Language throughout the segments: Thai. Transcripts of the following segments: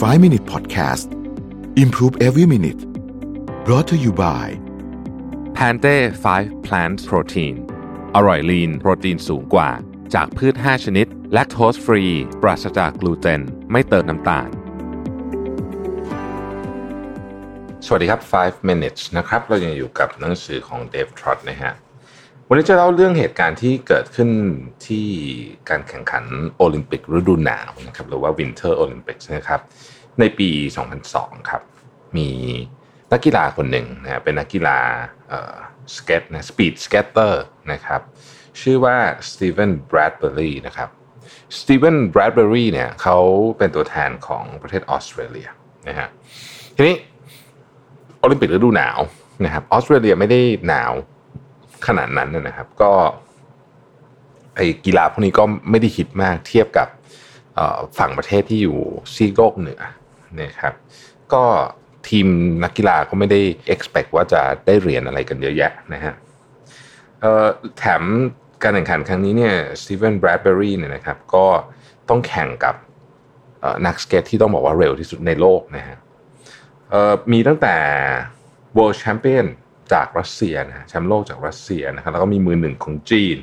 5 Minute Podcast Improve Every Minute brought to you by แพนเต้5 Plant Protein อร่อยลีนโปรตีนสูงกว่า จากพืช 5 ชนิด แลคโตสฟรี ปราศจากกลูเตน ไม่เติมน้ำตาล สวัสดีครับ 5 minutes นะครับ เรายังอยู่กับหนังสือของ Dave Trott นะฮะ วันนี้จะเล่าเรื่องเหตุการณ์ที่เกิดขึ้นที่การแข่งขันโอลิมปิกฤดูหนาวนะครับหรือว่า Winter Olympics นะครับในปี 2002 ครับ มีนักกีฬาคนหนึ่งนะเป็นนักกีฬาสเก็ตนะ speed skater นะครับชื่อว่า Steven Bradbury นะครับ Steven Bradbury เนี่ยเขาเป็นตัวแทนของประเทศออสเตรเลียนะฮะทีนี้โอลิมปิกฤดูหนาวนะครับออสเตรเลียไม่ได้หนาว ขนาดนั้นนะครับ ก็ไอกีฬาพวกนี้ก็ไม่ได้ฮิตมากเทียบกับฝั่งประเทศที่อยู่ซีกโลกเหนือนะครับก็ทีมนักกีฬาก็ไม่ได้ expect ว่าจะได้เหรียญอะไรกันเยอะแยะนะฮะแถมการแข่งขันครั้งนี้เนี่ยสตีเวนแบรดเบอรี่เนี่ยนะครับก็ต้องแข่งกับนักสเก็ตที่ต้องบอกว่าเร็วที่สุดในโลกนะฮะมีตั้งแต่ World Champion จากรัสเซียนะแชมป์โลกจากรัสเซียนะครับแล้วก็มีมือหนึ่งของจีน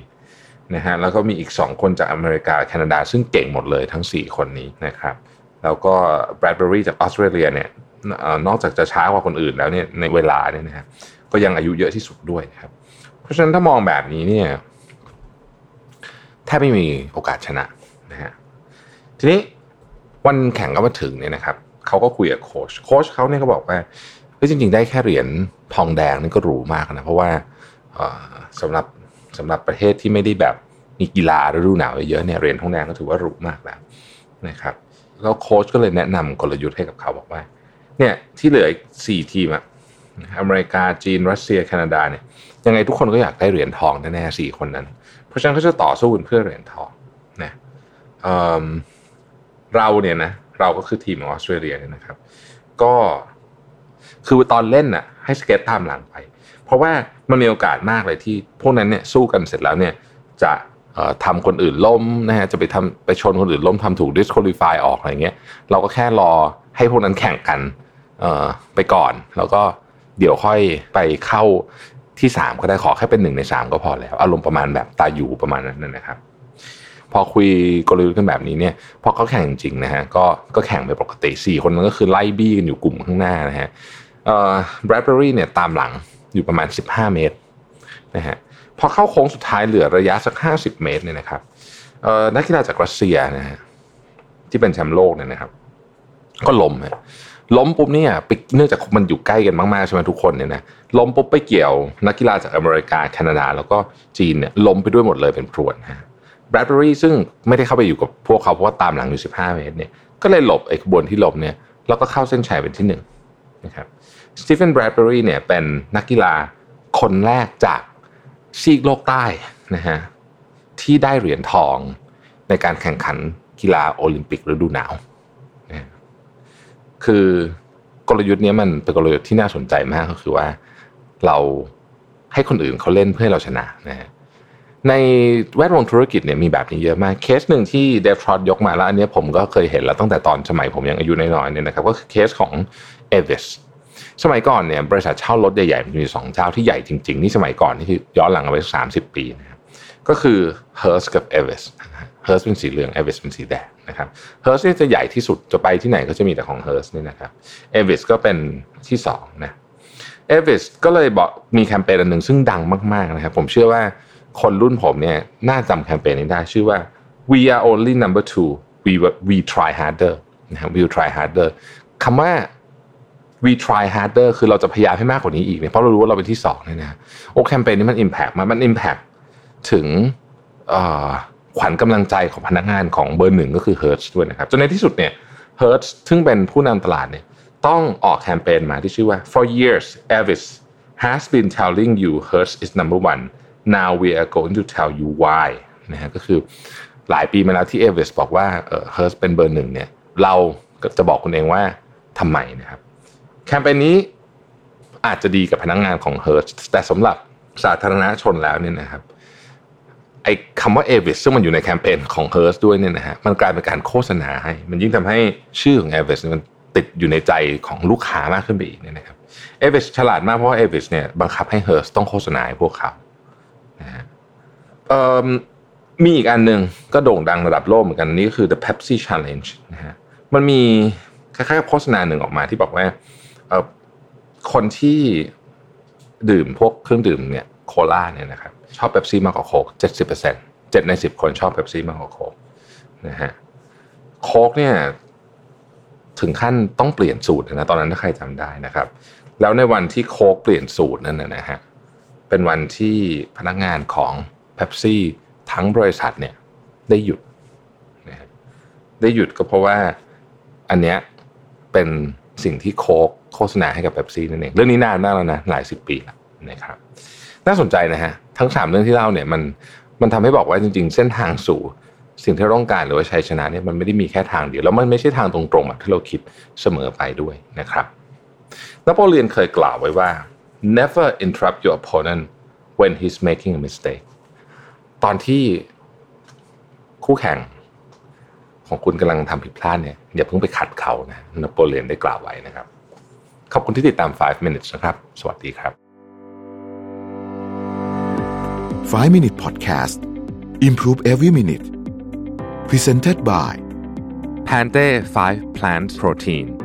นะฮะแล้วก็มีอีก 2 คนจากอเมริกาแคนาดา ซึ่งเก่งหมดเลยทั้ง 4 คนนี้นะครับแล้วก็แบรดเบอรี่จากออสเตรเลียเนี่ยนอกจากจะช้ากว่าคนอื่นแล้วเนี่ยในเวลาเนี่ยนะฮะก็ยังอายุเยอะที่สุดด้วยครับ เพราะฉะนั้นถ้ามองแบบนี้เนี่ยแทบไม่มีโอกาสชนะนะฮะทีนี้วันแข่งก็มาถึงเนี่ยนะครับเขาก็คุยกับโค้ชโค้ชเขาเนี่ยก็บอกว่า เฮ้ยจริง ๆ ได้แค่เหรียญทองแดงนี่ก็หรูมากนะ เพราะว่าสำหรับสำหรับประเทศที่ไม่ได้แบบมีกีฬาฤดูหนาวเยอะเนี่ยเหรียญทองแดงก็ถือว่าหรูมากแล้วนะครับแล้วโค้ชก็เลยแนะนำกลยุทธ์ให้กับเขาบอกว่า เนี่ยที่เหลืออีกสี่ทีมอะอเมริกาจีน รัสเซียแคนาดาเนี่ยยังไงทุกคนก็อยากได้เหรียญทองแน่ๆสี่คนนั้น เพราะฉะนั้นเขาจะต่อสู้เพื่อเหรียญทองนะเเราเนี่ยนะเราก็คือทีมของออสเตรเลียเนี่ยนะครับ ก็ คือตอนเล่นน่ะให้สเก็ตตามหลังไป เพราะว่ามันมีโอกาสมากเลยที่พวกนั้นเนี่ยสู้กันเสร็จแล้วเนี่ยจะทำคนอื่นล้มนะฮะจะไปทำไปชนคนอื่นล้มทำถูก disqualify ออกอะไรเงี้ยเราก็แค่รอให้พวกนั้นแข่งกันไปก่อน แล้วก็เดี๋ยวค่อยไปเข้าที่สามก็ได้ขอแค่เป็นหนึ่งในสามก็พอแล้ว อารมณ์ประมาณแบบตาอยู่ประมาณนั้นนะครับ พอคุยกลยุทธ์กันแบบนี้เนี่ยพอเขาแข่งจริงนะฮะก็ก็แข่งไปปกติสี่คนนั้นก็คือไล่บี้กันอยู่กลุ่มข้างหน้านะฮะแบรดเบอรี่เนี่ยตามหลังอยู่ประมาณ 15 เมตรนะฮะพอเข้าโค้งสุดท้ายเหลือระยะสัก 50 เมตรเนี่ยนะครับนักกีฬาจากรัสเซียนะฮะที่เป็นแชมป์โลกเนี่ยนะครับ ก็ล้มฮะล้มปุ๊บเนี่ยเนื่องจากมันอยู่ใกล้กันมากๆใช่ไหมทุกคนเนี่ยนะล้มปุ๊บไปเกี่ยวนักกีฬาจากอเมริกาแคนาดา แล้วก็จีนเนี่ยล้มไปด้วยหมดเลยเป็นพรวนฮะ แบรดเบอรี่ซึ่งไม่ได้เข้าไปอยู่กับพวกเขาเพราะว่าตามหลังอยู่ 15 เมตรเนี่ยก็เลยหลบไอ้ขบวนที่หล้มเนี่ยแล้วก็เข้าเส้นชัยเป็นที่หนึ่งนะครับสตีเฟนแบรดเบอรี่เนี่ยเป็นนักกีฬาคนแรกจากซีกโลกใต้นะฮะที่ได้เหรียญทองในการแข่งขันกีฬาโอลิมปิกฤดูหนาวนะคือกลยุทธ์นี้มันเป็นกลยุทธ์ที่น่าสนใจมากก็คือว่าเราให้คนอื่นเขาเล่นเพื่อเราชนะนะฮะ ในแวดวงธุรกิจเนี่ยมีแบบนี้เยอะมาก เคสหนึ่งที่เดฟทรอตยกมาแล้ว อันนี้ผมก็เคยเห็นแล้วตั้งแต่ตอนสมัยผมยังอายุน้อยๆเนี่ยนะครับก็คือเคสของเอเวสสมัยก่อนเนี่ยบริษัทเช่ารถใหญ่ๆมันมีสองเจ้าที่ใหญ่จริงๆ นี่สมัยก่อนนี่คือย้อนหลังไปสามสิบปีนะครับก็คือ h e r s กับ e v i s h e r s เป็นสีเหลือง e v i s เป็นสีแดงนะครับ h e r s นี่จะใหญ่ที่สุดจะไปที่ไหนก็จะมีแต่ของ h e r s นี่นะครับ e v i s ก็เป็นที่สองนะ e v i s ก็เลยบอกมีแคมเปญอันหนึ่งซึ่งดังมากๆนะครับผมเชื่อว่า คนรุ่นผมเนี่ยน่าจำแคมเปญนี้ได้ชื่อว่า we are only number two we we try harder นะครับ we try harder คำว่า we try harder คือเราจะพยายามให้มากกว่านี้อีกเนี่ยเพราะเรารู้ว่าเราเป็นที่สองเนี่ยนะโอ้แคมเปญนี้มัน impact มันมัน impact ถึงขวัญกำลังใจของพนักงานของเบอร์หนึ่งก็คือ Hertz ด้วยนะครับจนในที่สุดเนี่ย Hertz ซึ่งเป็นผู้นำตลาดเนี่ยต้องออกแคมเปญมาที่ชื่อว่า for years Avis has been telling you Hertz is number one now we are going to tell you why นะฮะก็คือหลายปีมาแล้วที่ Avis บอกว่าเออ Hertz เป็นเบอร์หนึ่งเนี่ยเราจะบอกคุณเองว่าทำไมนะครับแคมเปญนี้อาจจะดีกับพนักงงานของ Hertz แต่สำหรับสาธารณชนแล้วเนี่ยนะครับไอ้คำว่า Avis ซึ่งมันอยู่ในแคมเปญของเฮิร์สด้วยเนี่ยนะฮะมันกลายเป็นการโฆษณาให้ มันยิ่งทำให้ชื่อของ Avis มันติดอยู่ในใจของลูกค้ามากขึ้นไปอีกเนี่ยนะครับ Avis ฉลาดมากเพราะว่า Avis เนี่ยบังคับให้เฮิร์สต้องโฆษณาให้พวกเขานะ มีอีกอันหนึ่งก็โด่งดังระดับโลกเหมือนกันนี่คือ the Pepsi Challenge นะฮะมันมีคล้ายๆโฆษณาหนึ่งออกมาที่บอกว่าคนที่ดื่มพวกเครื่องดื่มเนี่ยโคลาเนี่ยนะครับชอบเบปซี่มากกว่าโค้กเจ็ดสิบเปอร์เซ็นต์เจ็ดในสิบคนชอบเบปซี่มากกว่าโค้กนะฮะโค้กเนี่ยถึงขั้นต้องเปลี่ยนสูตรนะตอนนั้นถ้าใครจำได้นะครับ แล้วในวันที่โค้กเปลี่ยนสูตรนั่นนะฮะ เป็นวันที่พนักงานของเบปซี่ทั้งบริษัทเนี่ยได้หยุดนะได้หยุดก็เพราะว่าอันเนี้ยเป็นสิ่งที่โค้กโฆษณาให้กับเบปซี่นั่นเองเรื่องนี้นานมากแล้วนะหลายสิบปีแล้วนะครับน่าสนใจนะฮะทั้งสามเรื่องที่เล่าเนี่ยมันมันทำให้บอกว่าจริง ๆ เส้นทางสู่สิ่งที่ต้องการหรือว่าชัยชนะเนี่ยมันไม่ได้มีแค่ทางเดียวแล้วมันไม่ใช่ทางตรงๆแบบที่เราคิดเสมอไปด้วยนะครับนโปเลียนเคยกล่าวไว้ว่า never interrupt your opponent when he's making a mistake ตอนที่คู่แข่งของคุณกำลังทำผิดพลาดเนี่ยอย่าเพิ่งไปขัดเขานะนโปเลียนได้กล่าวไว้นะครับ ขอบคุณที่ติดตาม 5 minutes นะครับ สวัสดีครับ 5 minute podcast improve every minute presented by Pante 5 plant protein